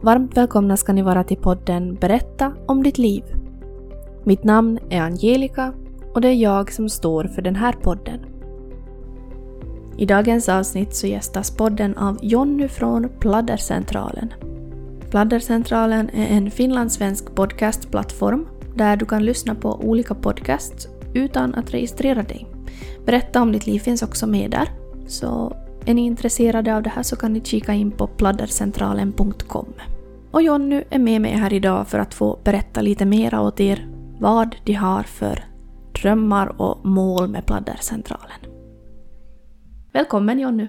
och varmt välkomna ska ni vara till podden Berätta om ditt liv. Mitt namn är Angelica och det är jag som står för den här podden. I dagens avsnitt så gästas podden av Jonny från Pladdercentralen. Pladdercentralen är en finlandssvensk podcastplattform där du kan lyssna på olika podcasts utan att registrera dig. Berätta om ditt liv finns också med där, så är ni intresserade av det här så kan ni kika in på pladdercentralen.com. Och Jonny är med mig här idag för att få berätta lite mera åt er vad de har för drömmar och mål med Pladdercentralen. Välkommen Jonny!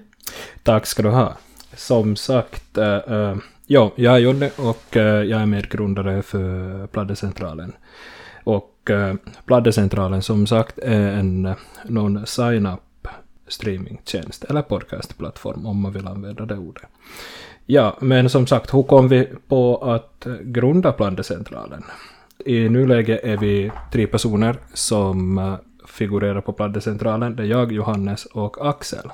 Tack ska du ha. Som sagt, äh, äh, ja, jag är Jonny och äh, jag är medgrundare för Pladdercentralen. Och äh, Pladdercentralen som sagt är en non-sign-up streamingtjänst eller podcastplattform om man vill använda det ordet. Ja, men som sagt, hur kom vi på att grunda Pladdecentralen? I nuläget är vi tre personer som eh, figurerar på Pladdecentralen. Det är jag, Johannes och Axel.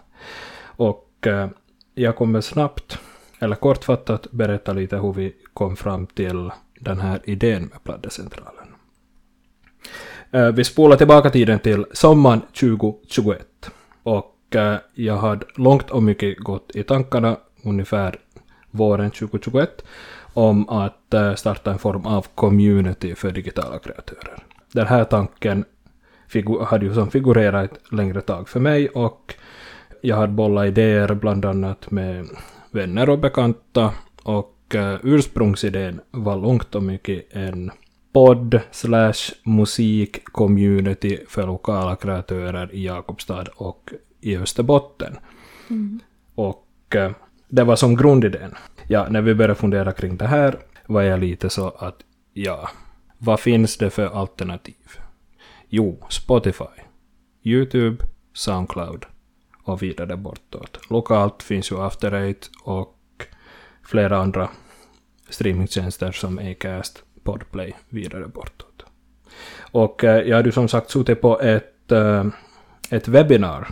Och eh, jag kommer snabbt, eller kortfattat, berätta lite hur vi kom fram till den här idén med Pladdecentralen. Eh, vi spolar tillbaka tiden till sommaren 2021. Och eh, jag hade långt och mycket gått i tankarna ungefär våren 2021 om att eh, starta en form av community för digitala kreatörer. Den här tanken hade ju som figurerat ett längre tag för mig och jag hade bollat idéer bland annat med vänner och bekanta och eh, ursprungsidén var långt och mycket en podd slash musik community för lokala kreatörer i Jakobstad och i Österbotten. Mm. Och uh, det var som grundidén ja, när vi började fundera kring det här var jag lite så att ja, vad finns det för alternativ? Jo, Spotify, YouTube, Soundcloud och vidare bortåt. Lokalt finns ju After Eight och flera andra streamingtjänster som Acast, Podplay, vidare bortåt. Och eh, jag hade ju som sagt suttit på ett, eh, ett webbinar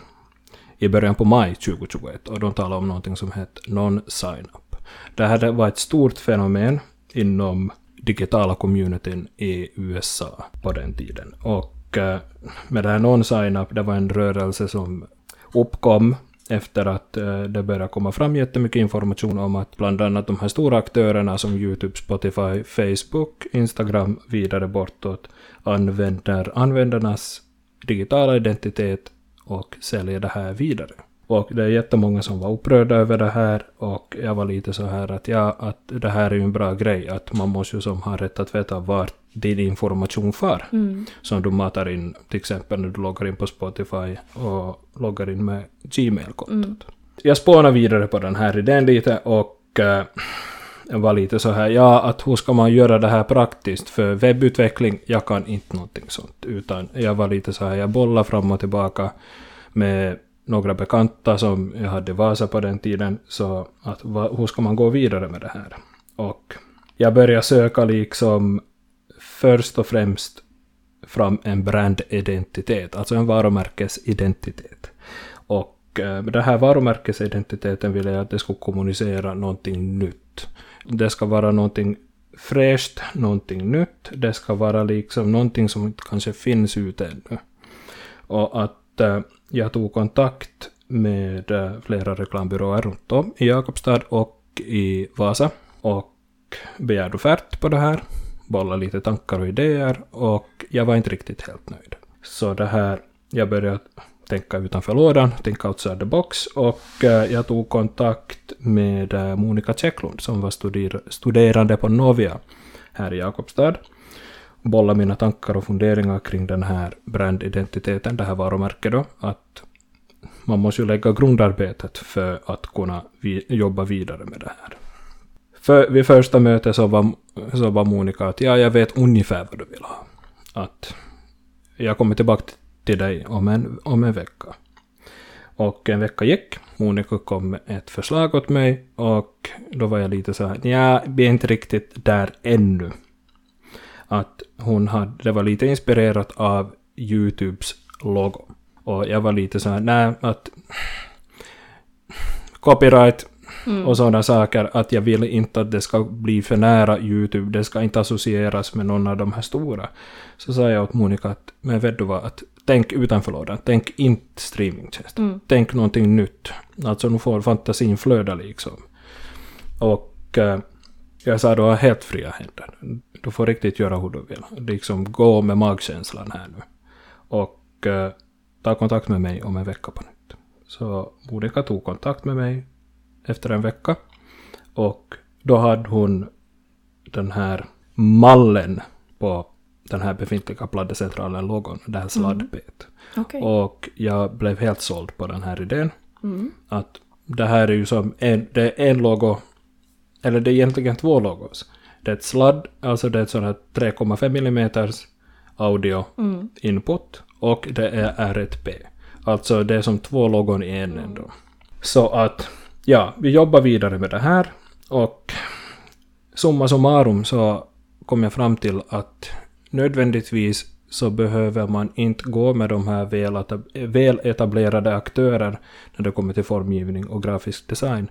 i början på maj 2021 och de talade om någonting som hette Non-Sign-Up. Det här var ett stort fenomen inom digitala communityn i USA på den tiden. Och eh, med det här non-sign-up, det var en rörelse som uppkom efter att eh, det började komma fram jättemycket information om att bland annat de här stora aktörerna som YouTube, Spotify, Facebook, Instagram vidare bortåt använder användarnas digitala identitet och säljer det här vidare. Och det är jättemånga som var upprörda över det här och jag var lite så här att ja, att det här är ju en bra grej, att man måste ju som ha rätt att veta vart din information far. Mm. Som du matar in, till exempel när du loggar in på Spotify och loggar in med Gmail-kontot. Mm. Jag spånar vidare på den här idén lite och äh, var lite så här, ja, att hur ska man göra det här praktiskt? För webbutveckling, jag kan inte någonting sånt, utan jag var lite så här, jag bollar fram och tillbaka med några bekanta som jag hade i Vasa på den tiden, så att hur ska man gå vidare med det här? Och jag började söka liksom först och främst fram en brandidentitet, alltså en varumärkesidentitet. Och eh, med den här varumärkesidentiteten ville jag att det skulle kommunicera någonting nytt. Det ska vara någonting fräscht, någonting nytt, det ska vara liksom någonting som inte kanske finns ute ännu. Och att eh, jag tog kontakt med eh, flera reklambyråer runt om i Jakobstad och i Vasa och begärde offert på det här, bollade lite tankar och idéer och jag var inte riktigt helt nöjd. Så det här, jag började tänka utanför lådan, tänka outside the box och eh, jag tog kontakt med eh, Monica Checklund som var studer studerande på Novia här i Jakobstad bolla mina tankar och funderingar kring den här brandidentiteten, det här varumärket då, att man måste ju lägga grundarbetet för att kunna vi jobba vidare med det här. För vid första mötet så var, så var Monica att ja, jag vet ungefär vad du vill ha. Att jag kommer tillbaka till dig om en, om en vecka. Och en vecka gick. Monica kom med ett förslag åt mig och då var jag lite så här, ja, vi är inte riktigt där ännu att hon hade, det var lite inspirerat av YouTubes logo. Och jag var lite så här, nej, att copyright, och sådana saker att jag vill inte att det ska bli för nära YouTube, det ska inte associeras med någon av de här stora. Så sa jag åt Monica att, men vet du vad, att tänk utanför lådan, tänk inte streamingtjänst, Mm. tänk någonting nytt. Alltså nu får fantasin flöda liksom. Och eh, jag sa du har helt fria händer. Du får riktigt göra hur du vill. Liksom gå med magkänslan här nu. Och eh, ta kontakt med mig om en vecka på nytt. Så Monica tog kontakt med mig efter en vecka. Och då hade hon den här mallen på den här befintliga pladdecentralen logon, det här sladdpet. Okej. Och jag blev helt såld på den här idén. Mm. Att det här är ju som en, det är en logo, eller det är egentligen två logos. Det är ett sladd, alltså det är ett sånt här 3,5 mm audio Mm. input och det är R1P. Alltså det är som två logon i en ändå. Så att, ja, vi jobbar vidare med det här och summa summarum så kom jag fram till att nödvändigtvis så behöver man inte gå med de här väleta- väletablerade aktörer när det kommer till formgivning och grafisk design.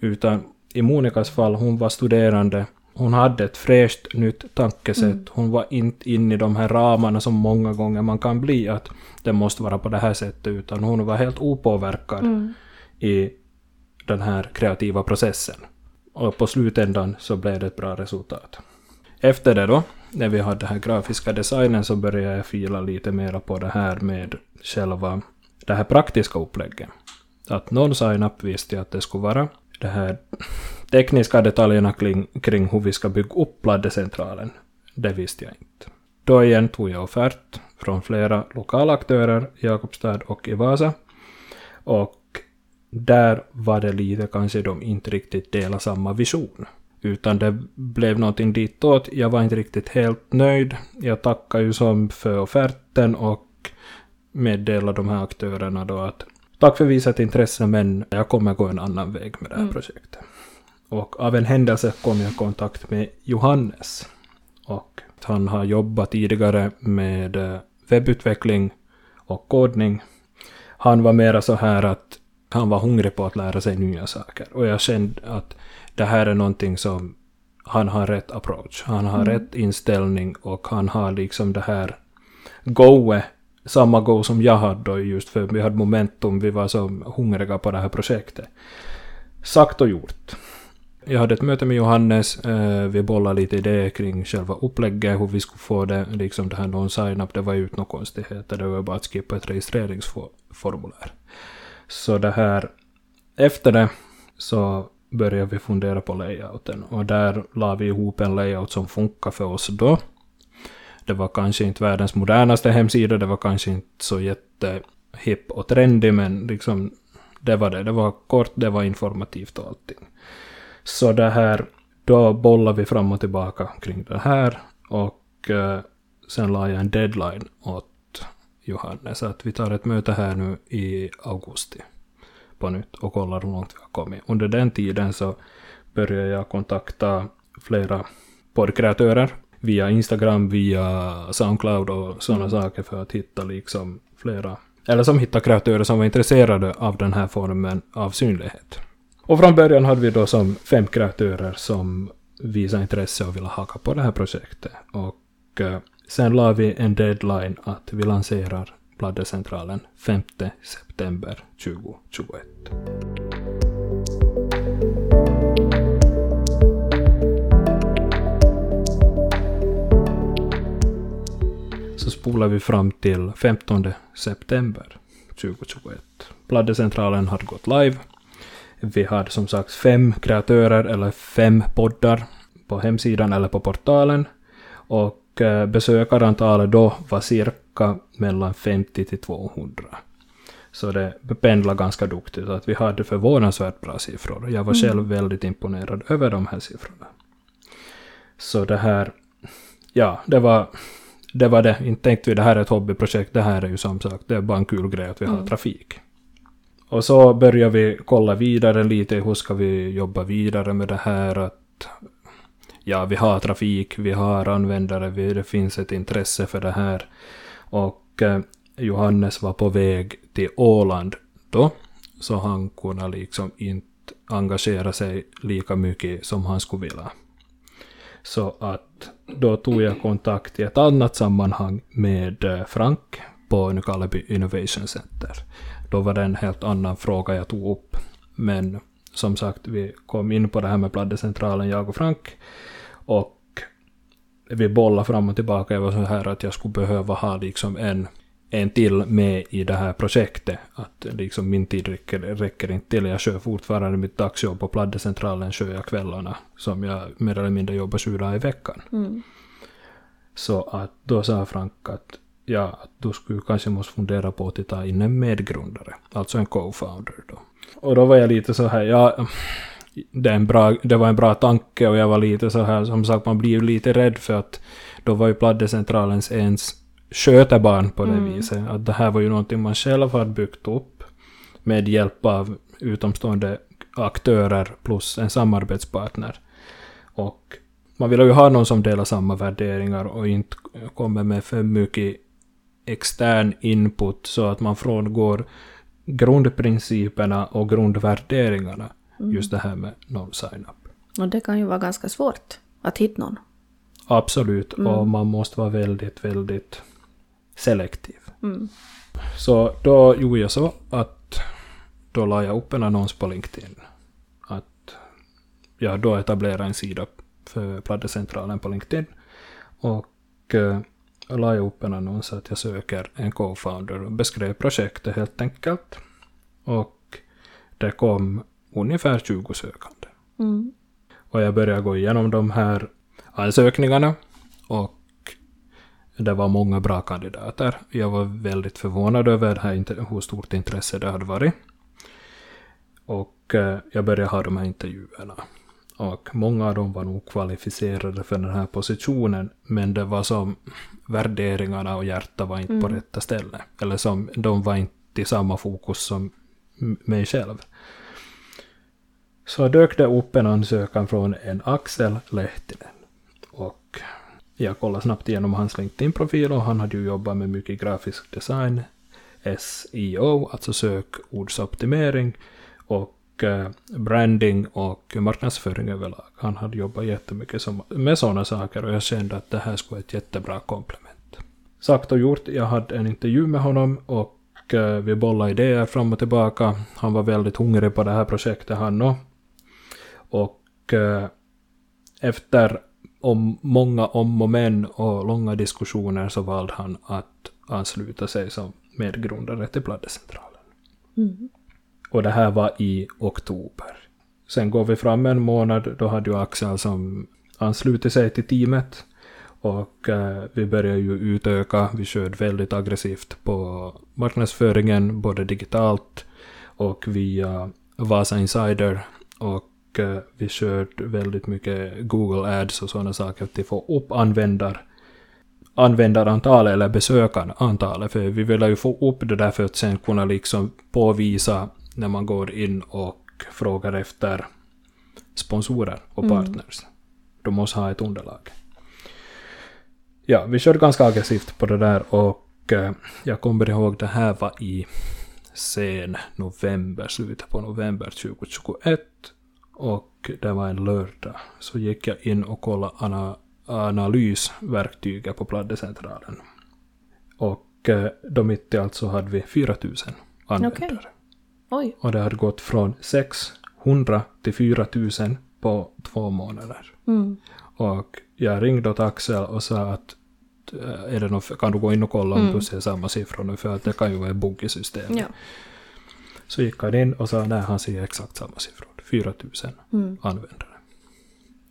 Utan i Monikas fall, hon var studerande, hon hade ett fräscht nytt tankesätt, hon var inte inne i de här ramarna som många gånger man kan bli, att det måste vara på det här sättet, utan hon var helt opåverkad Mm. i den här kreativa processen. Och på slutändan så blev det ett bra resultat. Efter det då, när vi hade den här grafiska designen så började jag fila lite mera på det här med själva det här praktiska upplägget. Att någon sign-up visste jag att det skulle vara. Det här tekniska detaljerna kring, kring hur vi ska bygga upp laddcentralen, det visste jag inte. Då igen tog jag offert från flera lokala aktörer i Jakobstad och i Vasa. Och där var det lite kanske de inte riktigt delade samma vision. Utan det blev någonting ditåt. Jag var inte riktigt helt nöjd. Jag tackade ju som för offerten och meddelade de här aktörerna då att tack för visat intresse men jag kommer gå en annan väg med det här Mm. projektet. Och av en händelse kom jag i kontakt med Johannes. Och han har jobbat tidigare med eh, webbutveckling och kodning. Han var mera så här att han var hungrig på att lära sig nya saker. Och jag kände att det här är någonting som han har rätt approach. Han har Mm. rätt inställning och han har liksom det här goet, samma go som jag hade då just för vi hade momentum, vi var så hungriga på det här projektet. Sagt och gjort. Jag hade ett möte med Johannes, eh, vi bollade lite idéer kring själva upplägget, hur vi skulle få det, liksom det här non-sign-up, det var ju inte några konstigheter, det var bara att skippa ett registreringsformulär. Så det här, efter det så började vi fundera på layouten och där la vi ihop en layout som funkar för oss då. Det var kanske inte världens modernaste hemsida, det var kanske inte så jättehipp och trendig, men liksom det var det. Det var kort, det var informativt och allting. Så det här, då bollar vi fram och tillbaka kring det här och eh, sen la jag en deadline åt Johannes att vi tar ett möte här nu i augusti på nytt och kollar hur långt vi har kommit. Under den tiden så började jag kontakta flera poddkreatörer via Instagram, via Soundcloud och sådana saker för att hitta liksom flera, eller som hittar kreatörer som var intresserade av den här formen av synlighet. Och från början hade vi då som fem kreatörer som visade intresse och ville haka på det här projektet. Och eh, sen la vi en deadline att vi lanserar Bladdercentralen 5 september 2021. Spolar vi fram till 15 september 2021. Pladdecentralen hade gått live. Vi hade som sagt fem kreatörer eller fem poddar på hemsidan eller på portalen. Och eh, besökarantalet då var cirka mellan 50 till 200. Så det pendlar ganska duktigt. Att vi hade förvånansvärt bra siffror. Jag var själv väldigt imponerad över de här siffrorna. Så det här, ja, det var det var det. Inte tänkte vi det här är ett hobbyprojekt. Det här är ju som sagt, det är bara en kul grej att vi har Mm. trafik. Och så börjar vi kolla vidare lite. Hur ska vi jobba vidare med det här? Att ja, vi har trafik, vi har användare, vi, det finns ett intresse för det här. Och eh, Johannes var på väg till Åland då. Så han kunde liksom inte engagera sig lika mycket som han skulle vilja. Så att då tog jag kontakt i ett annat sammanhang med eh, Frank på Nykarleby Innovation Center. Då var det en helt annan fråga jag tog upp. Men som sagt, vi kom in på det här med pladdecentralen, jag och Frank. Och vi bollade fram och tillbaka. Jag var så här att jag skulle behöva ha liksom en, en till med i det här projektet. Att liksom min tid räcker, räcker inte till. Jag kör fortfarande mitt dagsjobb på pladdecentralen, kör jag kvällarna. Som jag mer eller mindre jobbar sju dagar i veckan. Mm. Så att då sa Frank att ja, du skulle kanske måste fundera på att ta in en medgrundare, alltså en co-founder då. Och då var jag lite så här, ja, det, bra, det var en bra tanke och jag var lite så här, som sagt man blir ju lite rädd för att då var ju Pladdecentralens ens skötebarn på det Mm. viset. Att det här var ju någonting man själv hade byggt upp med hjälp av utomstående aktörer plus en samarbetspartner. Och man vill ju ha någon som delar samma värderingar och inte kommer med för mycket extern input så att man frångår grundprinciperna och grundvärderingarna. Mm. Just det här med non-sign-up. Och det kan ju vara ganska svårt att hitta någon. Absolut, Mm. och man måste vara väldigt, väldigt selektiv. Mm. Så då gjorde jag så att då la jag upp en annons på LinkedIn. Att jag då etablerade en sida för Pladdecentralen på LinkedIn. Och eh, la jag upp en annons att jag söker en co-founder och beskrev projektet helt enkelt. Och det kom ungefär 20 sökande. Mm. Och jag började gå igenom de här ansökningarna. Och det var många bra kandidater. Jag var väldigt förvånad över här, hur stort intresse det hade varit. Och eh, jag började ha de här intervjuerna. Och många av dem var nog kvalificerade för den här positionen. Men det var som värderingarna och hjärta var inte på Mm. rätta stället. Eller som, de var inte i samma fokus som mig själv. Så dök det upp en ansökan från en Axel Lehtinen. Jag kollade snabbt igenom hans LinkedIn-profil och han hade ju jobbat med mycket grafisk design, SEO, alltså sökordsoptimering, och eh, branding och marknadsföring överlag. Han hade jobbat jättemycket med sådana saker och jag kände att det här skulle vara ett jättebra komplement. Sagt och gjort, jag hade en intervju med honom och eh, vi bollade idéer fram och tillbaka. Han var väldigt hungrig på det här projektet han och. Och eh, efter om många om och men och långa diskussioner så valde han att ansluta sig som medgrundare till Pladdecentralen. Mm. Och det här var i oktober. Sen går vi fram en månad, då hade ju Axel som anslutit sig till teamet. Och eh, vi började ju utöka, vi körde väldigt aggressivt på marknadsföringen, både digitalt och via Vasa Insider. Och eh, vi körde väldigt mycket Google Ads och sådana saker till att få upp användar, användarantalet eller besökarantalet. För vi ville ju få upp det där för att sen kunna liksom påvisa när man går in och frågar efter sponsorer och Mm. partners. De måste ha ett underlag. Ja, vi körde ganska aggressivt på det där och eh, jag kommer ihåg det här var i sen november, slutet på november 2021 och det var en lördag. Så gick jag in och kollade ana, analysverktyget på Pladdecentralen. Och eh, då mitt i allt så hade vi 4000 användare. Okej. Oj. Och det hade gått från 600 till 4000 på två månader. Mm. Och jag ringde åt Axel och sa att eh, är det något, kan du gå in och kolla om Mm. du ser samma siffror nu för att det kan ju vara en bugg i systemet. Ja. Så gick han in och sa nej han ser exakt samma siffror. 4000 Mm. användare.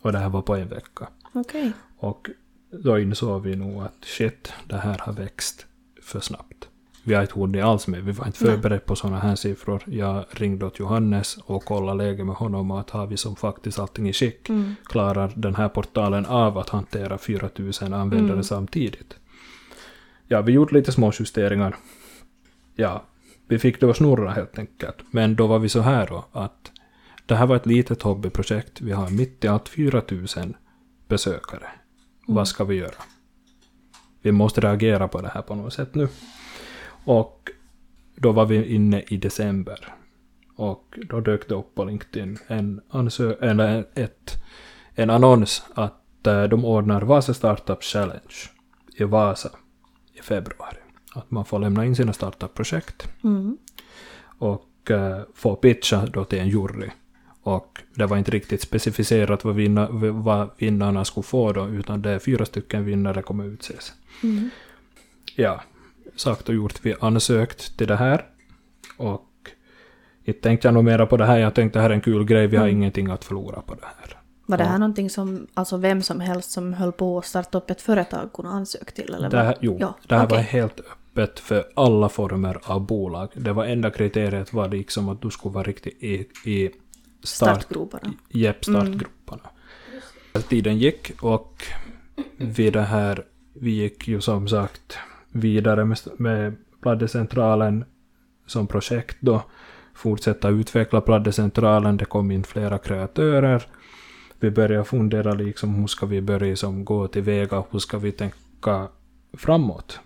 Och det här var på en vecka. Okej. Och då insåg vi nog att shit, det här har växt för snabbt. Vi har inte hunnit alls med, vi var inte förberedda på sådana här siffror. Jag ringde åt Johannes och kollade läget med honom och att har vi som faktiskt allting i skick Mm. klarar den här portalen av att hantera 4000 användare Mm. samtidigt. Ja, vi gjorde lite små justeringar. Ja, vi fick det att snurra helt enkelt. Men då var vi så här då att det här var ett litet hobbyprojekt. Vi har mitt i allt 4000 besökare. Vad ska vi göra? Vi måste reagera på det här på något sätt nu. Och då var vi inne i december. Och då dök det upp på LinkedIn en, ansö- eller ett, en annons att eh, de ordnar Vasa Startup Challenge i Vasa i februari. Att man får lämna in sina startup-projekt Mm. och eh, få pitcha då till en jury. Och det var inte riktigt specificerat vad, vinna, vad vinnarna skulle få då, utan det är fyra stycken vinnare kommer utses. Mm. Ja, sagt och gjort, vi ansökt till det här. Och inte tänkte jag nog mera på det här, jag tänkte det här är en kul grej, vi har Mm. ingenting att förlora på det här. Var det Ja. här någonting som alltså vem som helst som höll på att starta upp ett företag kunde ansöka till? Eller Det här, jo, Ja, det här okej. var helt öppet för alla former av bolag. Det var enda kriteriet var liksom att du skulle vara riktigt i, i start, Startgroparna. Jepp, startgroparna. Tiden gick och vid det här, vi gick ju som sagt vidare med, med Pladdecentralen som projekt då. Fortsätta utveckla Pladdecentralen, det kom in flera kreatörer. Vi började fundera liksom hur ska vi börja som gå tillväga, hur ska vi tänka framåt?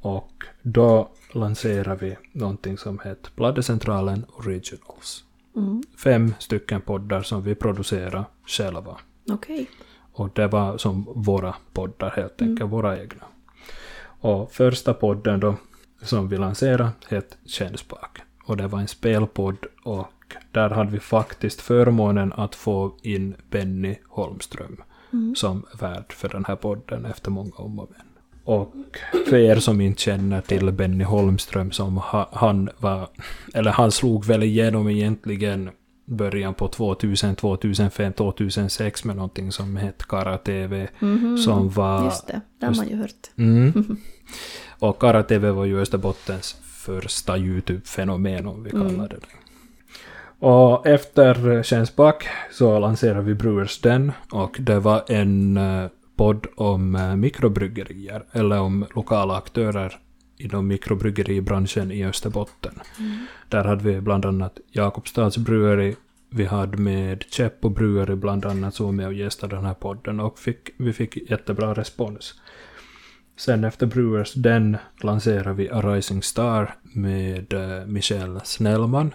Och då lanserade vi någonting som heter Pladdecentralen Originals Mm. fem stycken poddar som vi producerar själva. Okej. Och det var som våra poddar helt enkelt, våra egna. Och första podden då som vi lanserade hette Kännspak. Och det var en spelpodd och där hade vi faktiskt förmånen att få in Benny Holmström Mm. som värd för den här podden efter många om och men. Och för er som inte känner till Benny Holmström som ha, han var, eller han slog väl igenom egentligen början på 2000, 2005, 2006 med någonting som hette Kara TV Mhm. som var... Just det, det har man ju hört. Mm. Och Kara TV var ju Österbottens första YouTube-fenomen om vi Mm. kallar det det. Och efter Kännsback så lanserade vi Brewers Den och det var en eh, podd om eh, mikrobryggerier eller om lokala aktörer inom mikrobryggeriebranschen i Österbotten. Där hade vi bland annat Jakobstads Brewery, vi hade med Cheppo Brewery bland annat som var med och gästade den här podden och fick, vi fick jättebra respons. Sen efter Brewers Den lanserade vi A Rising Star med eh, Michelle Snellman.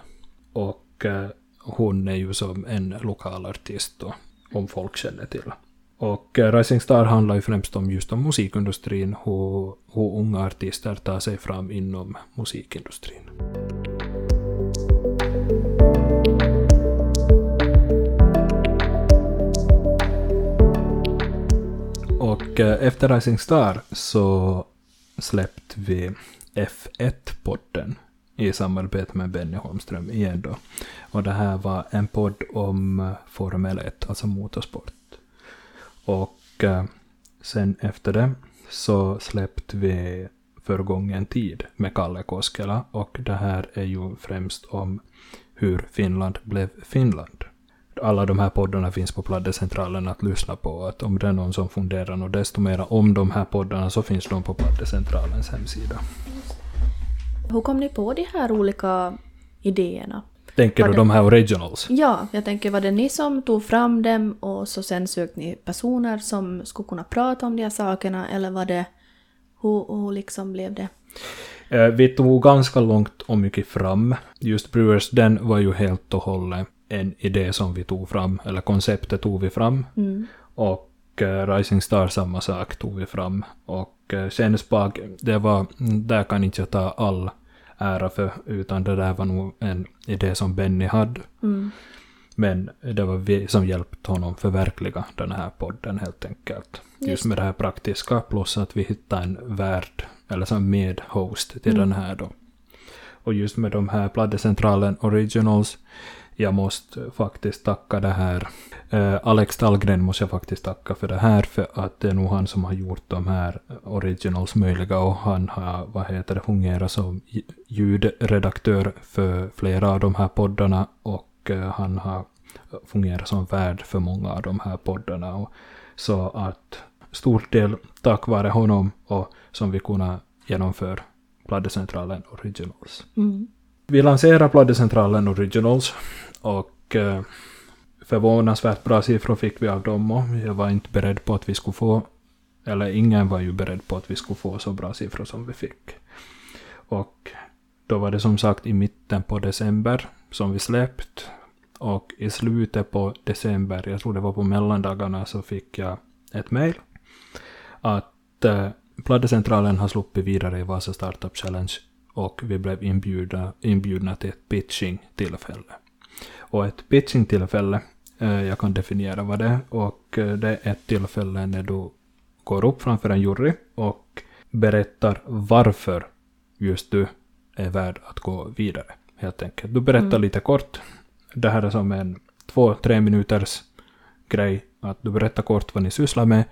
Och eh, hon är ju som en lokal artist då, om folk känner till. Och eh, Rising Star handlar ju främst om just om musikindustrin, hur, hur unga artister tar sig fram inom musikindustrin. Och eh, efter Rising Star så släppte vi F1-podden i samarbete med Benny Holmström igen då. Och det här var en podd om Formel 1, alltså motorsport. Och eh, sen efter det så släppte vi Förgången tid med Kalle Koskela och det här är ju främst om hur Finland blev Finland. Alla de här poddarna finns på Pladdecentralen att lyssna på. Att om det är någon som funderar och desto mer om de här poddarna så finns de på Pladdecentralens hemsida. Hur kom ni på de här olika idéerna? Tänker du de här originals? Ja, jag tänker var det ni som tog fram dem och så sen sökte ni personer som skulle kunna prata om de här sakerna eller var det hur, hur liksom blev det? Eh, Vi tog ganska långt och mycket fram. Just Brewers, den var ju helt och hållet en idé som vi tog fram, eller konceptet tog vi fram. Mm. Och eh, Rising Star samma sak tog vi fram. Och eh, Kännesbag, det var, där kan inte jag ta all ära för, utan det där var nog en idé som Benny hade. Mm. Men det var vi som hjälpte honom förverkliga den här podden helt enkelt. Just, Just med det här praktiska, plus att vi hittade en värd, eller som medhost till Mm. den här då. Och just med de här Pladdecentralen Originals, jag måste faktiskt tacka det här. Eh, Alex Dahlgren måste jag faktiskt tacka för det här, för att det är nog han som har gjort de här originals möjliga och han har, vad heter det, fungerat som ljudredaktör för flera av de här poddarna och eh, han har fungerat som värd för många av de här poddarna. Och så att stort del tack vare honom och som vi kunde genomföra Bladdecentralen Originals. Mm. Vi lanserade Pladdecentralen Originals och eh, förvånansvärt bra siffror fick vi av dem och jag var inte beredd på att vi skulle få, eller ingen var ju beredd på att vi skulle få så bra siffror som vi fick. Och då var det som sagt i mitten på december som vi släppt. Och i slutet på december, jag tror det var på mellandagarna, så fick jag ett mejl att eh, Pladdecentralen har sluppit vidare i Vasa Startup Challenge och vi blev inbjudna, inbjudna till ett pitching-tillfälle. Och ett pitching-tillfälle, eh, jag kan definiera vad det är, och eh, det är ett tillfälle när du går upp framför en jury och berättar varför just du är värd att gå vidare. Helt enkelt. Du berättar Mm. lite kort. Det här är som en två, tre minuters grej. Att du berättar kort vad ni sysslar med,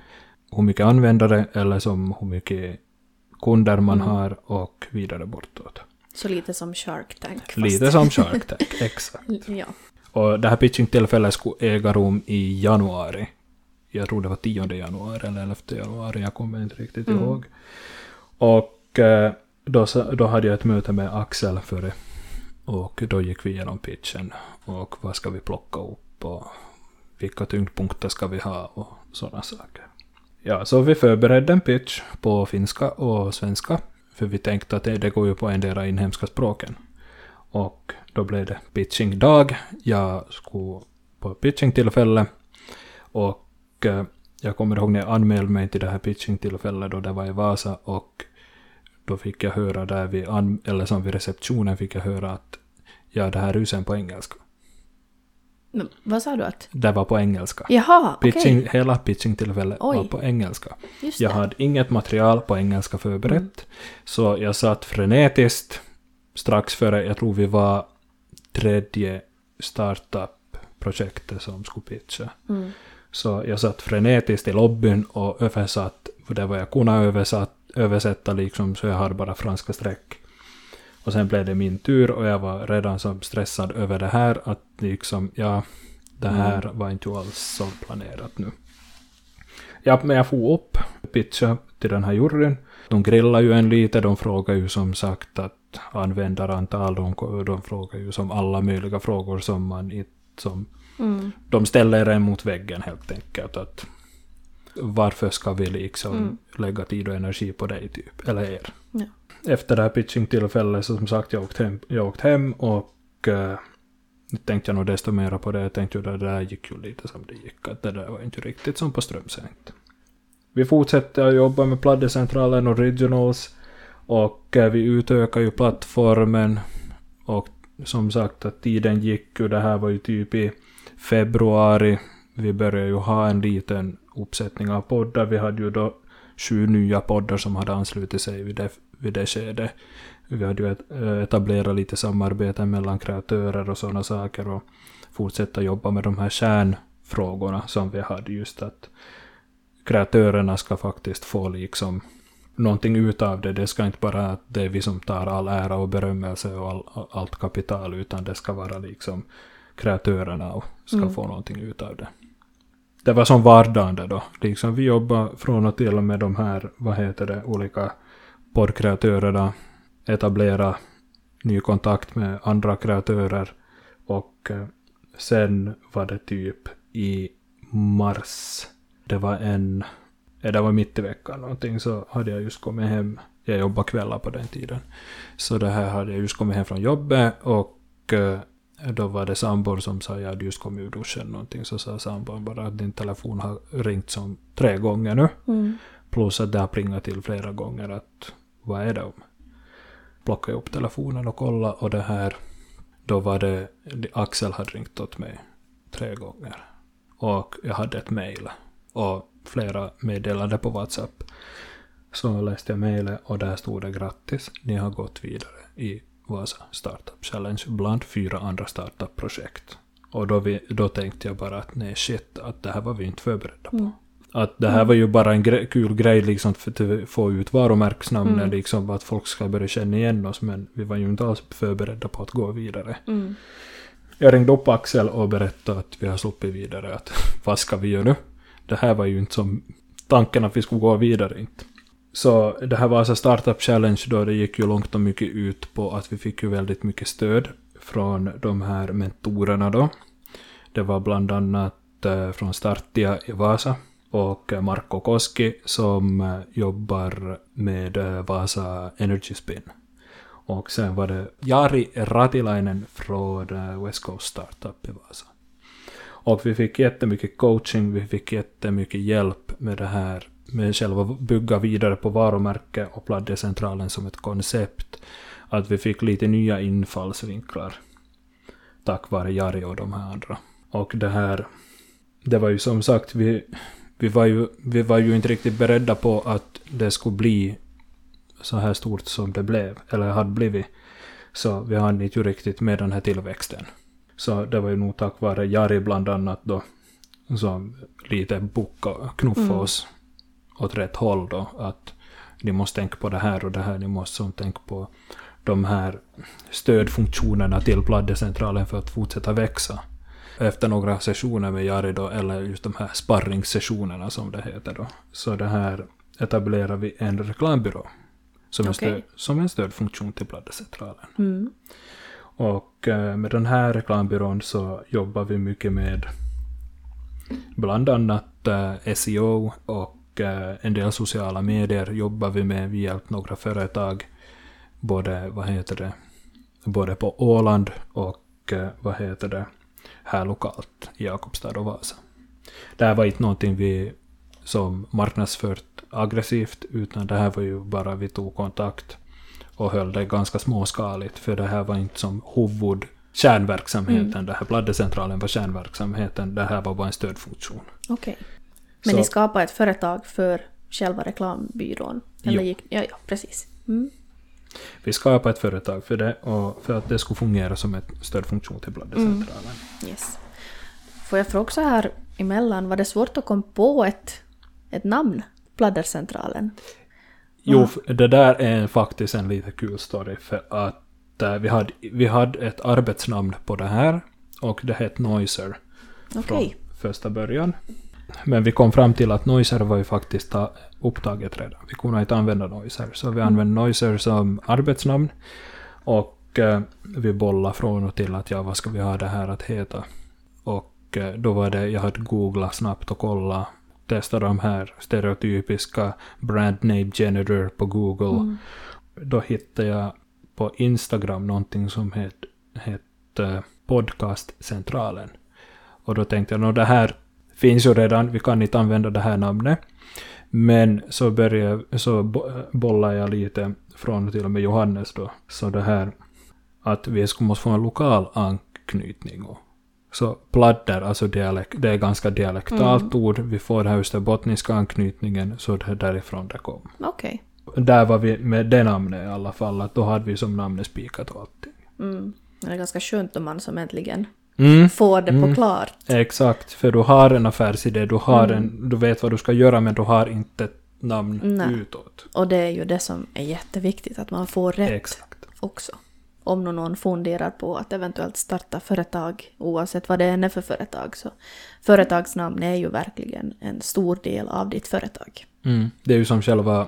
hur mycket användare eller som hur mycket kunder man Mm. har och vidare bortåt. Så lite som Shark Tank. Lite som Shark Tank, exakt. Ja. Och det här pitchingtillfället skulle äga rum i januari. Jag tror det var 10 januari eller 11 januari, jag kommer inte riktigt Mm. ihåg. Och eh, då, då hade jag ett möte med Axel före. Och då gick vi igenom pitchen. Och vad ska vi plocka upp och vilka tyngdpunkter ska vi ha och sådana saker. Ja, så vi förberedde en pitch på finska och svenska. För vi tänkte att det, går ju på endera inhemska språken. Och då blev det pitchingdag. Jag skulle på pitchingtillfälle. Och eh, jag kommer ihåg när jag anmälde mig till det här pitchingtillfället då det var i Vasa. Och då fick jag höra där vid, eller som vid receptionen fick jag höra att ja, det här är ju sen på engelska. Men, vad sa du att? Det var på engelska. Jaha. Pitching, Hela pitchingtillfället Oj. var på engelska. Just Jag det. hade inget material på engelska förberett. Mm. Så jag satt frenetiskt strax före, jag tror vi var tredje startup-projektet som skulle pitcha. Mm. Så jag satt frenetiskt i lobbyn och översatt för det var jag kunde översatt, översätta liksom så jag hade bara franska streck. Och sen blev det min tur och jag var redan så stressad över det här att liksom, ja, det här var inte alls som planerat nu. Ja, men jag får upp, pitcha till den här juryn. De grillar ju en lite, de frågar ju som sagt att användarantal, de, de frågar ju som alla möjliga frågor som man inte som Mm. de ställer en mot väggen helt enkelt. Att varför ska vi liksom Mm. lägga tid och energi på dig typ, eller er? Ja. Efter det här pitchingtillfället så som sagt jag åkte hem, jag åkte hem och uh, tänkte jag nog desto mera på det. Jag tänkte ju det där gick ju lite som det gick. Att det där var inte riktigt som på Strömsängt. Vi fortsätter att jobba med Pladdecentralen Originals och eh, vi utökar ju plattformen och som sagt att tiden gick ju. Det här var ju typ i februari. Vi började ju ha en liten uppsättning av poddar. Vi hade ju då sju nya poddar som hade anslutit sig vid det, vid det skedet. Vi hade ju eh, etablerat lite samarbete mellan kreatörer och sådana saker och fortsätta jobba med de här kärnfrågorna som vi hade just att kreatörerna ska faktiskt få liksom någonting utav det. Det ska inte bara att det är vi som tar all ära och berömmelse och all, allt kapital utan det ska vara liksom kreatörerna och ska Mm. få någonting utav det. Det var som vardande då. Liksom vi jobbar från och till med de här, vad heter det, olika poddkreatörerna. Etablera ny kontakt med andra kreatörer. Och eh, sen var det typ i mars. Det var en, eh, det var mitt i veckan någonting så hade jag just kommit hem. Jag jobbade kvällar på den tiden. Så det här hade jag just kommit hem från jobbet och eh, då var det sambon som sa, jag hade just kommit ur duschen någonting, så sa sambon bara att din telefon har ringt som tre gånger nu. Mm. Plus att det har plingat till flera gånger att vad är det om? Plockade upp telefonen och kolla och det här, då var det, Axel hade ringt åt mig tre gånger. Och jag hade ett mail och flera meddelade på WhatsApp. Så läste jag mejlet och där stod det grattis, ni har gått vidare i Vasa Startup Challenge bland fyra andra startup-projekt. Och då, vi, då tänkte jag bara att nej shit, att det här var vi inte förberedda på. Mm. Att det här var ju bara en gre- kul grej liksom för att få ut varumärkesnamnen Mm. liksom att folk ska börja känna igen oss men vi var ju inte alls förberedda på att gå vidare. Mm. Jag ringde upp Axel och berättade att vi har sluppit vidare att vad ska vi göra nu? Det här var ju inte som tanken att vi skulle gå vidare inte. Så det här var alltså Startup Challenge då det gick ju långt och mycket ut på att vi fick ju väldigt mycket stöd från de här mentorerna då. Det var bland annat eh, från Startia i Vasa och Marko Koski som eh, jobbar med eh, Vasa Energy Spin. Och sen var det Jari Ratilainen från West Coast Startup i Vasa. Och vi fick jättemycket coaching, vi fick jättemycket hjälp med det här, med själva bygga vidare på varumärke och pladdecentralen som ett koncept. Att vi fick lite nya infallsvinklar tack vare Jari och de här andra. Och det här, det var ju som sagt, vi, vi, var ju, vi var ju inte riktigt beredda på att det skulle bli så här stort som det blev, eller hade blivit. Så vi hann inte ju riktigt med den här tillväxten. Så det var ju nog tack vare Jari bland annat då, som lite bocka och knuffa Mm. oss åt rätt håll då. Att ni måste tänka på det här och det här, ni måste som tänka på de här stödfunktionerna till pladdecentralen för att fortsätta växa. Efter några sessioner med Jari då, eller just de här sparringssessionerna som det heter då, så det här etablerar vi en reklambyrå som, en, Okej. stöd, som en stödfunktion till pladdecentralen. Mm. Och eh, med den här reklambyrån så jobbar vi mycket med bland annat eh, SEO och en del sociala medier jobbar vi med. Vi hjälpt några företag både, vad heter det, både på Åland och eh, vad heter det, här lokalt i Jakobstad och Vasa. Det här var inte någonting vi som marknadsfört aggressivt, utan det här var ju bara vi tog kontakt och höll det ganska småskaligt, för det här var inte som huvud kärnverksamheten, det här pladdecentralen var kärnverksamheten, det här var bara en stödfunktion. Okej. Men Så- ni skapade ett företag för själva reklambyrån? Eller Jo. gick, ja, ja, precis. Mm. Vi skapade ett företag för det, och för att det skulle fungera som ett stödfunktion till pladdecentralen. Yes. Får jag fråga så här emellan, var det svårt att komma på ett, ett namn? Pladdercentralen? Jo, f- det där är faktiskt en lite kul story för att eh, vi, hade, vi hade ett arbetsnamn på det här och det hette Noiser Okej. från första början. Men vi kom fram till att Noiser var ju faktiskt ta, upptaget redan. Vi kunde inte använda Noiser, så vi använde Noiser som arbetsnamn. Och eh, vi bollade från och till att ja, vad ska vi ha det här att heta? Och eh, då var det, jag hade googlat snabbt och kollat, testat de här stereotypiska brand name generator på Google. Mm. Då hittade jag på Instagram någonting som hette het, Podcastcentralen. Och då tänkte jag, nå det här finns ju redan, vi kan inte använda det här namnet. Men så började så bo- bollade jag lite från till och med Johannes då. Så det här att vi skulle måste få en lokal anknytning. Och, så pladder, alltså dialekt, det är ganska dialektalt ord. Vi får den här österbottniska anknytningen, så det är därifrån det kom. Okej. Där var vi med det namnet i alla fall, att då hade vi som namnet spikat och allting. Mm. Det är ganska skönt om man som äntligen Mm. får det på Mm. klart. Exakt, för du har en affärsidé, du, har en, du vet vad du ska göra men du har inte ett namn Nej. utåt. Och det är ju det som är jätteviktigt, att man får rätt Exakt. också. Om någon funderar på att eventuellt starta företag, oavsett vad det än är för företag, så företagsnamn är ju verkligen en stor del av ditt företag. Mm. Det är ju som själva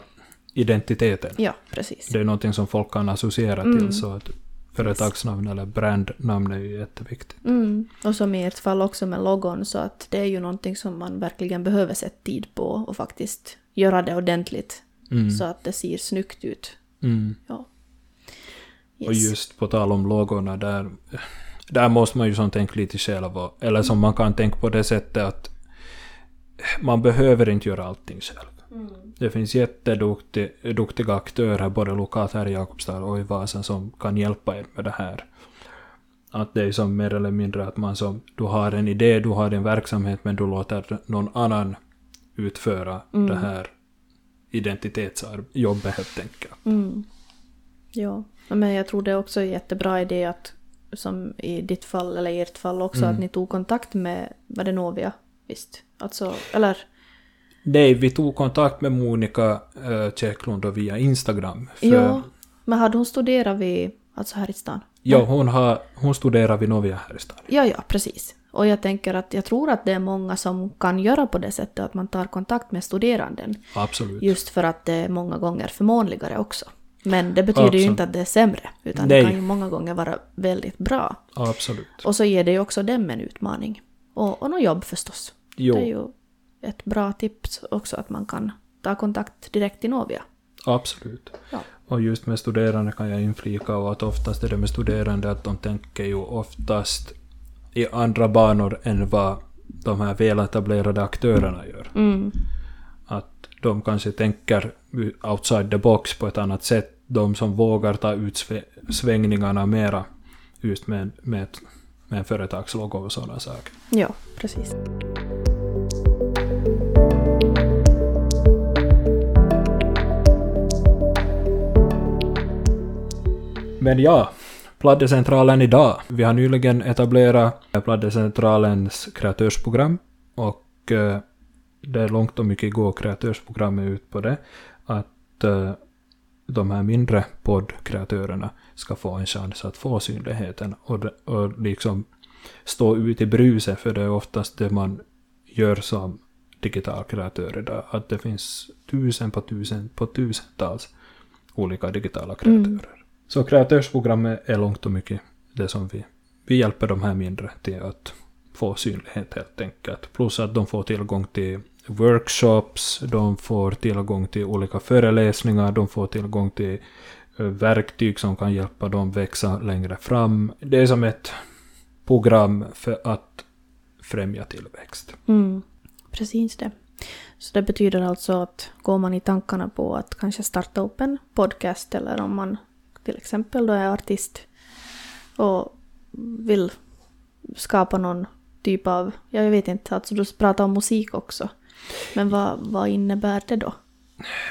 identiteten. Ja, precis. Det är någonting som folk kan associera Mm. till så att företagsnamn eller brandnamn är ju jätteviktigt. Mm. Och som i ert fall också med logon, så att det är ju någonting som man verkligen behöver sätta tid på och faktiskt göra det ordentligt Mm. så att det ser snyggt ut. Mm. Ja. Och just på tal om logorna där, där måste man ju som tänka lite själv. och- Eller som man kan tänka på det sättet att man behöver inte göra allting själv. Det finns jätteduktiga aktörer både lokalt här i Jakobstad och i Vasa som kan hjälpa er med det här. Att det är som mer eller mindre att man som, du har en idé, du har en verksamhet men du låter någon annan utföra det här identitetsjobbet helt enkelt. Mm. Ja, men jag tror det är också en jättebra idé att som i ditt fall, eller i ert fall också, Mm. att ni tog kontakt med, var det Novia? Visst? Alltså, eller? Nej, vi tog kontakt med Monica Käcklund då via Instagram. För, Ja, men hade hon studerat vid, alltså här i stan? ja, hon, har, hon studerar vid Novia här i stan. Ja, ja, precis. Och jag tänker att jag tror att det är många som kan göra på det sättet att man tar kontakt med studeranden. Absolut. Just för att det är många gånger förmånligare också. Men det betyder ju Absolut. inte att det är sämre, utan Nej. det kan ju många gånger vara väldigt bra. Absolut. Och så ger det ju också dem en utmaning. Och, och något jobb förstås. Jo. Det är ju ett bra tips också att man kan ta kontakt direkt till Novia. Absolut. Ja. Och just med studerande kan jag inflika och att oftast är det med studerande att de tänker ju oftast i andra banor än vad de här väletablerade aktörerna gör. Mm. Att de kanske tänker outside the box på ett annat sätt. De som vågar ta ut svängningarna mera just med, med, med en företagslogo och sådana saker. Ja, precis. Men ja, Pladdecentralen idag. Vi har nyligen etablerat Pladdecentralens kreatörsprogram och eh, det är långt och mycket går kreatörsprogrammet ut på det. Att eh, de här mindre poddkreatörerna ska få en chans att få synligheten och, och liksom stå ut i bruset för det är oftast det man gör som digital kreatör idag. Att det finns tusen på tusen på tusentals olika digitala kreatörer. Så kreatörsprogrammet är långt och mycket det som vi, vi hjälper de här mindre till att få synlighet helt enkelt. Plus att de får tillgång till workshops, de får tillgång till olika föreläsningar, de får tillgång till eh, verktyg som kan hjälpa dem växa längre fram. Det är som ett program för att främja tillväxt. Mm. Precis det. Så det betyder alltså att går man i tankarna på att kanske starta upp en podcast eller om man till exempel då är artist och vill skapa någon typ av, jag vet inte, alltså du pratar om musik också. Men vad, vad innebär det då?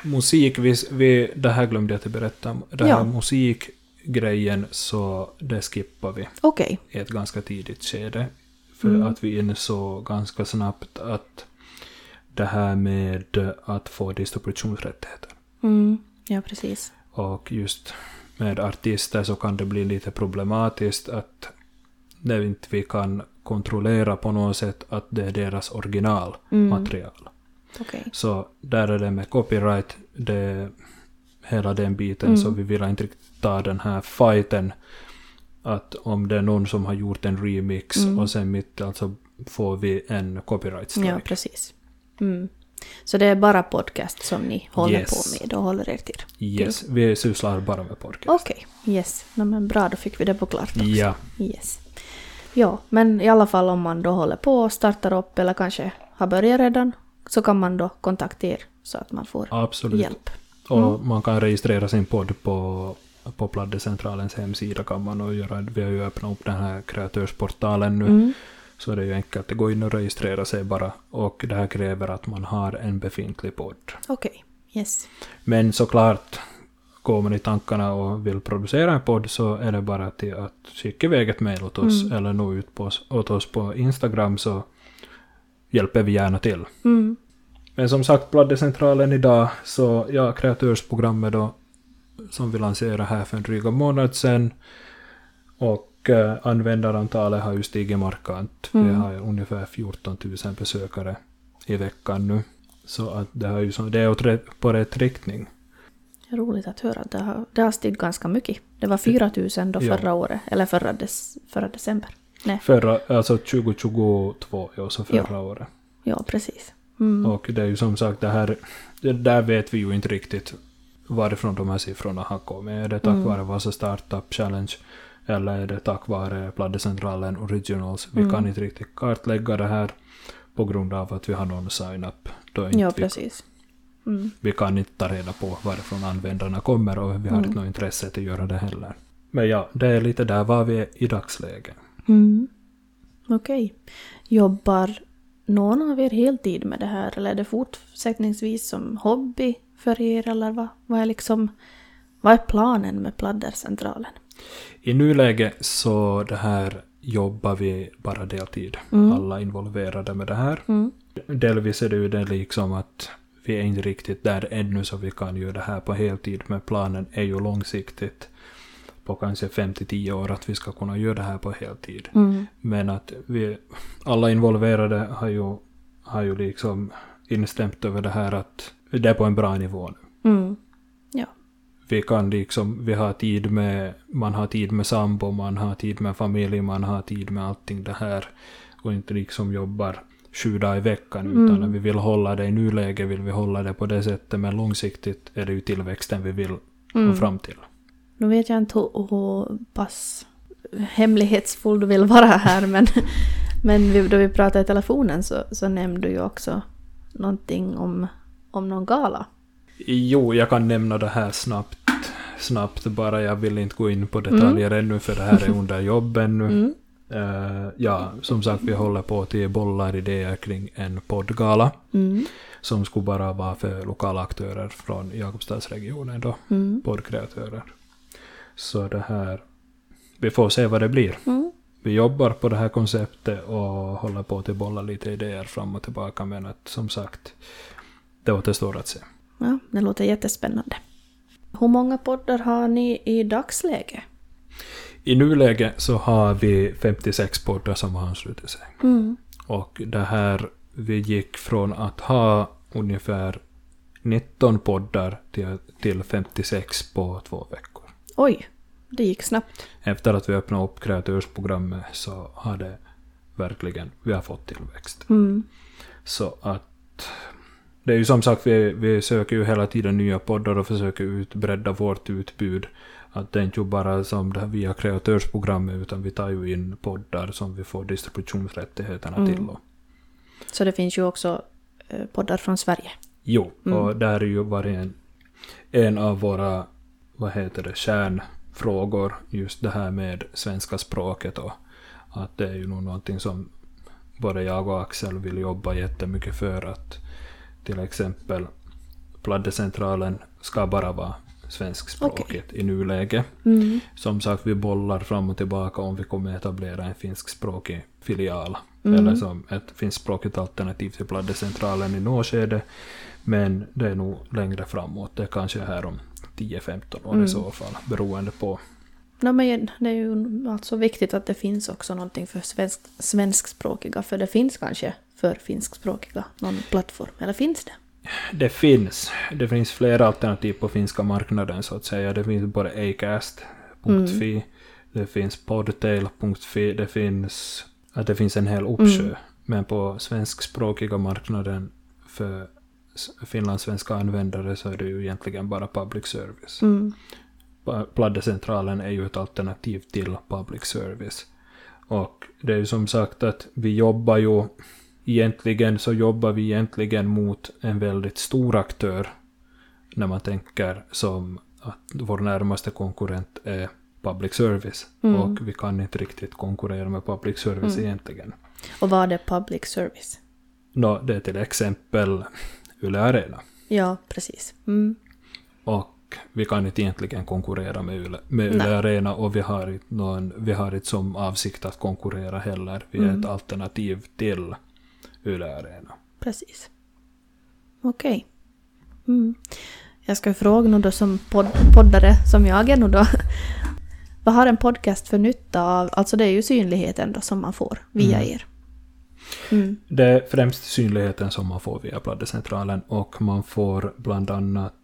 Musik, vi, vi, det här glömde jag att berätta om. Här Ja. musikgrejen så det skippar vi. Okej. i ett ganska tidigt skede. För Mm. att vi insåg ganska snabbt att det här med att få distributionsrättigheter Mm. Ja, precis. och just med artister så kan det bli lite problematiskt att när inte vi kan kontrollera på något sätt att det är deras Mm. originalmaterial. Okej. Så där är det med copyright, det, hela den biten, Mm. så vi vill inte riktigt ta den här fighten att om det är någon som har gjort en remix Mm. och sen mitt alltså får vi en copyright strike. Ja, precis. Mm. Så det är bara podcast som ni håller Yes. på med och håller er till? Yes, vi sysslar bara med podcast. Okej, yes. No, men bra, då fick vi det på klart också. Ja, Yes. Ja, men i alla fall om man då håller på och startar upp eller kanske har börjat redan så kan man då kontakta er så att man får absolut. hjälp. Och man kan registrera sin podd på, på Pladdecentralens hemsida kan man och göra. Vi har ju öppnat upp den här kreatörsportalen nu. Mm. Så det är ju enkelt att gå in och registrera sig bara. Och det här kräver att man har en befintlig podd. Okej, yes. Men såklart, går man i tankarna och vill producera en podd så är det bara till att skicka iväg ett mejl åt oss Mm. eller nå ut på oss, åt oss på Instagram så hjälper vi gärna till. Mm. Men som sagt, Pladdecentralen idag, så ja, kreatörsprogrammet då som vi lanserade här för en dryga månad sedan. Och användarantalet har ju stigit markant. Vi Mm. har ungefär 14 000 besökare i veckan nu. Så att det, har ju det är åt rätt, på rätt riktning. Roligt att höra. Det har, det har stigit ganska mycket. Det var 4 000 då Ja. förra året, eller förra, des, förra december. Nej, Förra, alltså 2022, ja, så förra året. ja precis. Mm. Och det är ju som sagt det här, det där vet vi ju inte riktigt varifrån de här siffrorna har kommit. Är det tack Mm. vare Vasa Startup Challenge eller är det tack vare Pladdecentralen Originals? Vi Mm. kan inte riktigt kartlägga det här på grund av att vi har någon sign-up. Då inte Ja, vi, precis. Mm. vi kan inte ta reda på varifrån användarna kommer och vi har Mm. inte något intresse att göra det heller. Men ja, det är lite där var vi är i dagsläget. Mm. Okej. Jobbar någon av er heltid med det här eller är det fortsättningsvis som hobby för er eller vad, vad är liksom vad är planen med Pladdercentralen? I nuläget så det här jobbar vi bara deltid. Mm. Alla involverade med det här. Mm. Delvis är det ju det liksom att vi är inte riktigt där ännu så vi kan göra det här på heltid. Men planen är ju långsiktigt på kanske 5-10 år att vi ska kunna göra det här på heltid. Mm. Men att vi, alla involverade har ju, har ju liksom instämt över det här att det är på en bra nivå nu. Mm. Vi kan liksom, vi har tid med, man har tid med sambo, man har tid med familj, man har tid med allting det här. Och inte liksom jobbar sju dagar i veckan, Mm. utan vi vill hålla det i nuläget, vill vi hålla det på det sättet, men långsiktigt är det ju tillväxten vi vill Mm. nå fram till. Nu vet jag inte hur pass hemlighetsfull du vill vara här men, men vi, då vi pratade i telefonen så, så nämnde du ju också någonting om, om någon gala. Jo, jag kan nämna det här snabbt, snabbt bara, jag vill inte gå in på detaljer ännu, för det här är under jobb ännu. Mm. Eh, ja, som sagt, vi håller på ge bollar idéer kring en poddgala Mm. som skulle bara vara för lokala aktörer från Jakobstadsregionen då, Mm. poddkreatörer. Så det här, vi får se vad det blir. Mm. Vi jobbar på det här konceptet och håller på att bolla lite idéer fram och tillbaka, men att som sagt, det återstår att se. Ja, det låter jättespännande. Hur många poddar har ni i dagsläget? I nuläget så har vi 56 poddar som har anslutit sig. Mm. Och det här, vi gick från att ha ungefär 19 poddar till, till 56 på två veckor. Oj, det gick snabbt. Efter att vi öppnade upp kreatörsprogrammet så har det verkligen, vi har fått tillväxt. Mm. Så att det är ju som sagt, vi, vi söker ju hela tiden nya poddar och försöker utbredda vårt utbud. Att det är inte bara som det här via kreatörsprogrammet utan vi tar ju in poddar som vi får distributionsrättigheterna Mm. till. Och, Så det finns ju också eh, poddar från Sverige. jo, Mm. och där är ju varit en, en av våra, vad heter det, kärnfrågor just det här med svenska språket och att det är ju nog någonting som både jag och Axel vill jobba jättemycket för att till exempel Pladdecentralen ska bara vara svenskspråkigt i nuläget. Mm. Som sagt, vi bollar fram och tillbaka om vi kommer etablera en finskspråkig filial. Mm. Eller som ett finskspråkigt alternativ till Pladdecentralen i nåskede. Men det är nog längre framåt. Det kanske är här om 10-15 år Mm. i så fall. Beroende på. No, men det är ju alltså viktigt att det finns också någonting för svensk, svenskspråkiga. För det finns kanske för finskspråkiga någon plattform. Eller finns det? Det finns. Det finns flera alternativ på finska marknaden så att säga. Det finns både acast.fi. Det finns podtail.fi. Det finns, att det finns en hel uppsjö. Mm. Men på svenskspråkiga marknaden för finlandssvenska användare så är det ju egentligen bara public service. Mm. Pladdecentralen är ju ett alternativ till public service. Och det är ju som sagt att vi jobbar ju egentligen så jobbar vi egentligen mot en väldigt stor aktör när man tänker som att vår närmaste konkurrent är public service. Mm. Och vi kan inte riktigt konkurrera med public service Mm. egentligen. Och vad är public service? Nå, det är till exempel Yle Arena. Ja, precis. Mm. Och vi kan inte egentligen konkurrera med Yle, med Yle. Arena och vi har, inte någon, vi har inte som avsikt att konkurrera heller. Vi är Mm. ett alternativ till Yle Arena. Precis. Okej. Mm. Jag ska fråga nu då som podd, poddare, som jag är nu då. Vad har en podcast för nytta av, alltså det är ju synligheten då som man får via Mm. er. Mm. Det är främst synligheten som man får via Pladdecentralen och man får bland annat,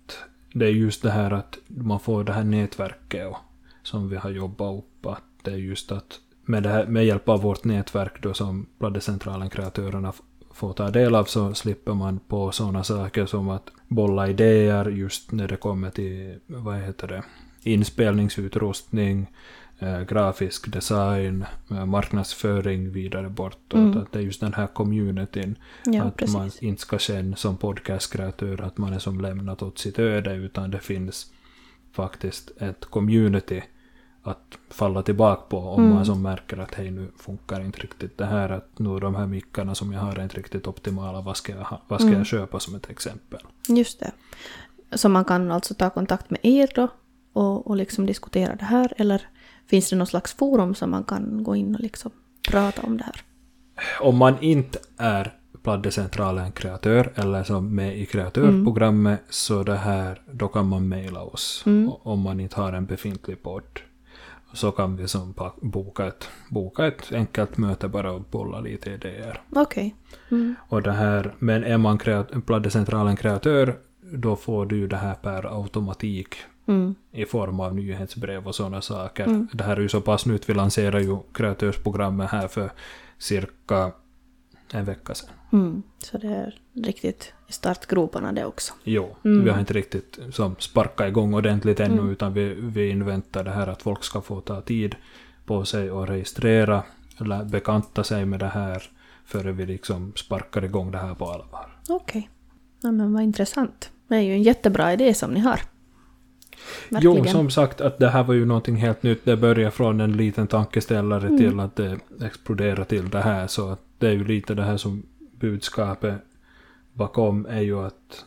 det är just det här att man får det här nätverket och, som vi har jobbat upp, att det är just att med, här, med hjälp av vårt nätverk då som Pladdecentralen kreatörerna f- får ta del av så slipper man på sådana saker som att bolla idéer just när det kommer till, vad heter det, inspelningsutrustning, eh, grafisk design, eh, marknadsföring vidare bortåt. Mm. Att det är just den här communityn. Ja, att precis. man inte ska känna som podcastkreatör att man är som lämnat åt sitt öde utan det finns faktiskt ett community att falla tillbaka på om Mm. man som märker att hej nu funkar inte riktigt det här att nu de här mickarna som jag har är inte riktigt optimala vad ska jag, vad ska Mm. jag köpa som ett exempel. Just det. Så man kan alltså ta kontakt med er då och, och liksom diskutera det här eller finns det någon slags forum som man kan gå in och liksom prata om det här? Om man inte är Pladdecentralen kreatör eller som med i kreatörprogrammet så det här, då kan man mejla oss Mm. om man inte har en befintlig podd. Så kan vi som boka ett, boka ett enkelt möte bara och bolla lite idéer. Okej. Mm. Och det här, men är man kreat- Pladdecentralen kreatör då får du det här per automatik Mm. i form av nyhetsbrev och sådana saker. Mm. Det här är ju så pass nytt, vi lanserar ju kreatörsprogrammet här för cirka en vecka sedan. Mm. Så det är riktigt i startgroparna det också. Jo, Mm. vi har inte riktigt som sparkat igång ordentligt ännu Mm. utan vi, vi inväntar det här att folk ska få ta tid på sig och registrera eller bekanta sig med det här före vi liksom sparkar igång det här på allvar. Okej. Ja, men vad intressant. Det är ju en jättebra idé som ni har. Jo, Verkligen. som sagt att det här var ju någonting helt nytt. Det började från en liten tankeställare Mm. till att det exploderar till det här. Så att det är ju lite det här som budskapet bakom är ju att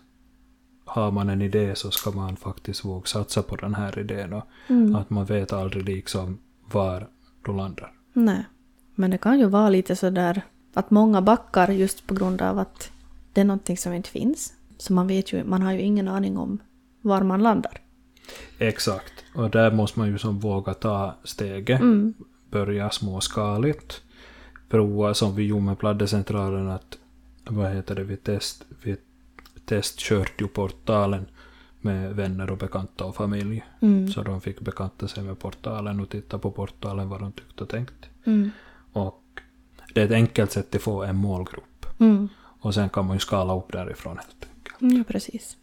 har man en idé så ska man faktiskt våga satsa på den här idén och Mm. att man vet aldrig liksom var du landar. Nej. Men det kan ju vara lite sådär att många backar just på grund av att det är någonting som inte finns. Så man vet ju, man har ju ingen aning om var man landar. Exakt. Och där måste man ju som våga ta steget. Mm. Börja småskaligt. Prova som vi gjorde med pladdecentralen att vad heter det, vi, test, vi testkört ju portalen med vänner och bekanta och familj. Mm. Så de fick bekanta sig med portalen och titta på portalen vad de tyckte och tänkte. Mm. Och det är ett enkelt sätt att få en målgrupp. Mm. Och sen kan man ju skala upp därifrån helt enkelt. Ja, precis.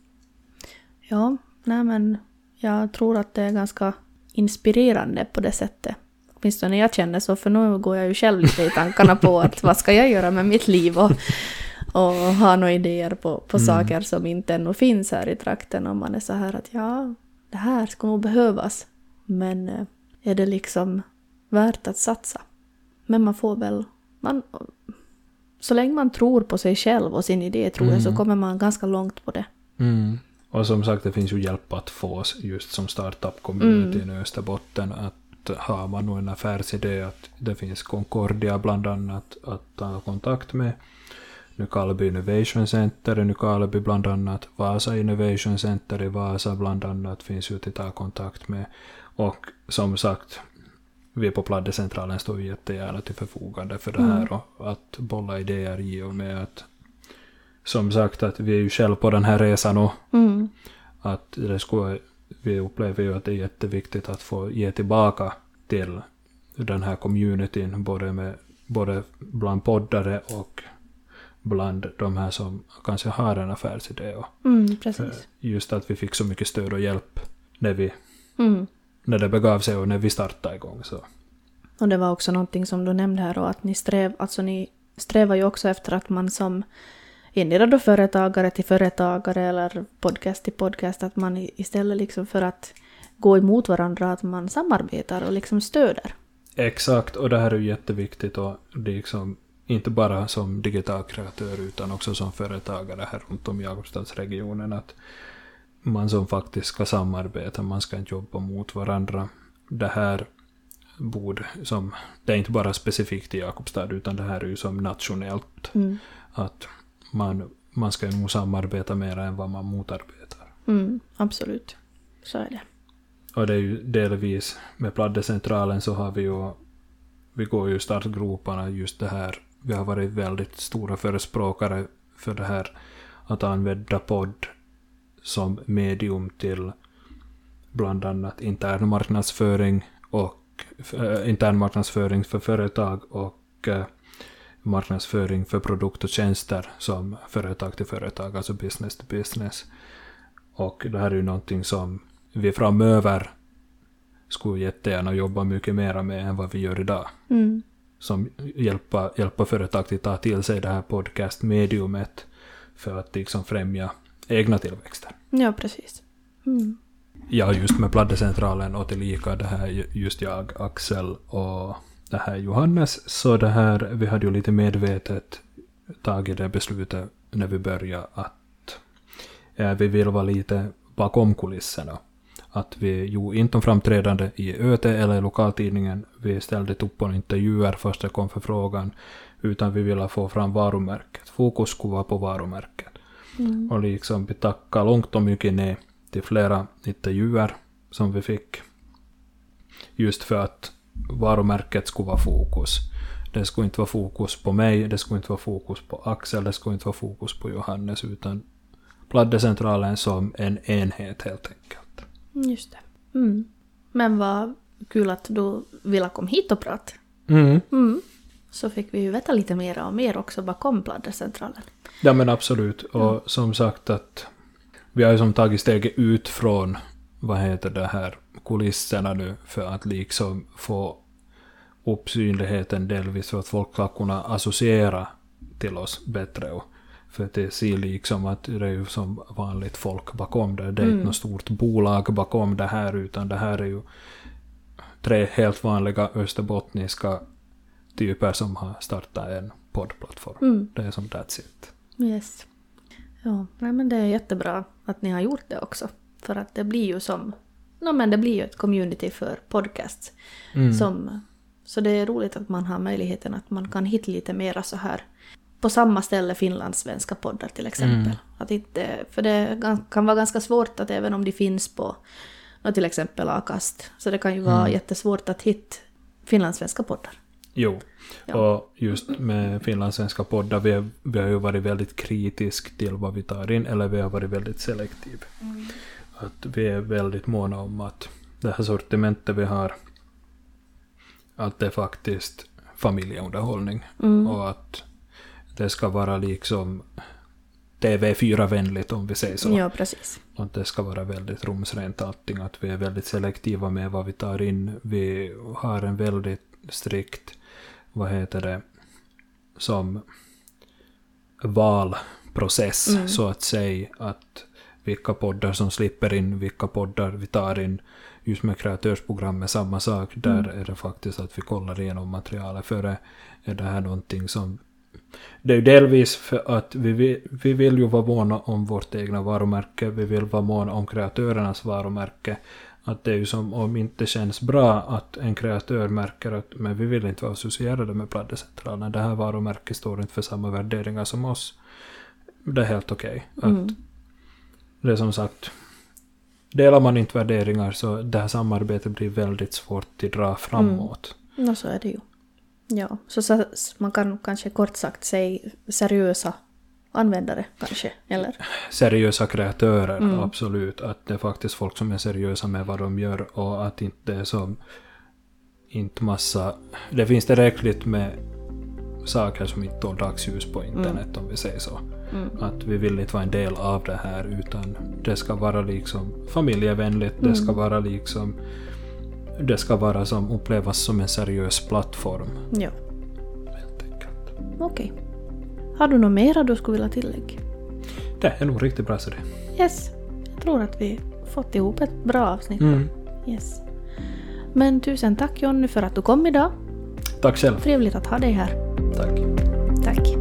Ja, nej men jag tror att det är ganska inspirerande på det sättet. Åtminstone jag känner så, för nu går jag ju själv lite i tankarna på att vad ska jag göra med mitt liv och, och ha några idéer på, på Mm. saker som inte ännu finns här i trakten. Och man är så här att ja, det här ska nog behövas. Men eh, är det liksom värt att satsa? Men man får väl... Man, så länge man tror på sig själv och sin idé tror jag så Mm. kommer man ganska långt på det. Mm. Och som sagt, det finns ju hjälp att få just som startup-community Mm. i Österbotten. Att har man nog en affärsidé att det finns Concordia bland annat att ta kontakt med. Nykarleby Innovation Center i Nykarleby bland annat. Vasa Innovation Center i Vasa bland annat finns ju att ta kontakt med. Och som sagt, vi på Pladdecentralen står jättegärna till förfogande för det Mm. här och att bolla idéer i och med att som sagt att vi är ju själv på den här resan och Mm. att det skulle, vi upplever ju att det är jätteviktigt att få ge tillbaka till den här communityn, både, med, både bland poddare och bland de här som kanske har en affärsidé. Och Mm, precis. just att vi fick så mycket stöd och hjälp när, vi, Mm. när det begav sig och när vi startade igång. Så. Och det var också någonting som du nämnde här och att ni sträv, alltså ni strävar ju också efter att man som endera då företagare till företagare eller podcast till podcast, att man istället liksom för att gå emot varandra, att man samarbetar och liksom stöder. Exakt, och det här är ju jätteviktigt och det är liksom inte bara som digital kreatör utan också som företagare här runt om i Jakobstadsregionen att man som faktiskt ska samarbeta, man ska inte jobba mot varandra. Det här borde som, det är inte bara specifikt i Jakobstad utan det här är ju som nationellt Mm. att man, man ska nog samarbeta mer än vad man motarbetar. Mm, absolut. Så är det. Och det är ju delvis med Pladdecentralen så har vi ju, vi går ju startgroparna just det här. Vi har varit väldigt stora förespråkare för det här att använda podd som medium till bland annat intern marknadsföring och äh, intern marknadsföring för företag och äh, marknadsföring för produkt och tjänster som företag till företag, alltså business to business. Och det här är ju någonting som vi framöver skulle jättegärna jobba mycket mer med än vad vi gör idag. Mm. Som hjälpa, hjälpa företag till att ta till sig det här podcastmediumet för att liksom främja egna tillväxter. Ja, precis. Mm. Ja, just med Pladdecentralen och tillika det här just jag, Axel och det här Johannes. Så det här, vi hade ju lite medvetet tagit det beslutet när vi började att eh, vi vill vara lite bakom kulisserna. Att vi gjorde inte om framträdande i ÖT eller i lokaltidningen. Vi ställde upp på intervjuer först det kom förfrågan. Utan vi ville få fram varumärket. Fokus skulle vara på varumärket. Mm. Och liksom vi tackar långt och mycket nej till flera intervjuer som vi fick. Just för att varumärket skulle vara fokus. Det skulle inte vara fokus på mig, det skulle inte vara fokus på Axel, det skulle inte vara fokus på Johannes, utan Pladdecentralen som en enhet helt enkelt. Just det. Mm. Men vad kul att du ville komma hit och prata. Mm. Mm. så fick vi ju veta lite mer om er också bakom Pladdercentralen. Ja men absolut. Och som sagt att vi har ju som tagit steget ut från vad heter det här kulisserna nu för att liksom få upp synligheten delvis för att folk ska kunna associera till oss bättre. Och för att det ser liksom att det är ju som vanligt folk bakom det. Det är Mm. inte något stort bolag bakom det här utan det här är ju tre helt vanliga österbottniska typer som har startat en poddplattform. Mm. Det är som that's it. Yes. Ja, nej men det är jättebra att ni har gjort det också. För att det blir ju som... No, men det blir ju ett community för podcasts. Mm. Som, så det är roligt att man har möjligheten att man kan hitta lite mera så här på samma ställe finlandssvenska poddar till exempel. Mm. Att inte, för det kan vara ganska svårt att även om de finns på till exempel Akast, så det kan ju vara Mm. jättesvårt att hitta finlandssvenska poddar. Jo, Ja. och just med finlandssvenska poddar, vi, vi har ju varit väldigt kritisk till vad vi tar in, eller vi har varit väldigt selektiv. Att vi är väldigt måna om att det här sortimentet vi har, att det är faktiskt familjeunderhållning. Mm. Och att det ska vara liksom TV4-vänligt om vi säger så. Ja, precis. Och att det ska vara väldigt rumsrent allting. Att vi är väldigt selektiva med vad vi tar in. Vi har en väldigt strikt, vad heter det, som valprocess Mm. så att säga. Att vilka poddar som slipper in, vilka poddar vi tar in. Just med kreatörsprogrammet, samma sak. Där Mm. är det faktiskt att vi kollar igenom materialet före. Är det här någonting som... Det är ju delvis för att vi vill, vi vill ju vara måna om vårt egna varumärke. Vi vill vara måna om kreatörernas varumärke. Att det är ju som om inte känns bra att en kreatör märker att men vi vill inte vara associerade med Pladdercentralen. Det här varumärket står inte för samma värderingar som oss. Det är helt okej. Att Mm. Det är som sagt, delar man inte värderingar så det här samarbetet blir väldigt svårt att dra framåt. Ja, så är det ju. Ja, så, så man kan kanske kort sagt säga seriösa användare kanske, eller? Seriösa kreatörer, Mm. absolut. Att det är faktiskt folk som är seriösa med vad de gör och att inte är som inte massa... Det finns tillräckligt med saker som inte tål dagsljus på internet om vi säger så. Mm. Att vi vill inte vara en del av det här utan det ska vara liksom familjevänligt, det ska Mm. vara liksom det ska vara som upplevas som en seriös plattform Ja, helt enkelt. okej. Har du något mera du skulle vilja tillägga? Det är nog riktigt bra så det. Yes, jag tror att vi fått ihop ett bra avsnitt. Mm. Yes. Men tusen tack Jonny för att du kom idag. Tack själv. Trevligt att ha dig här. Tack. Tack.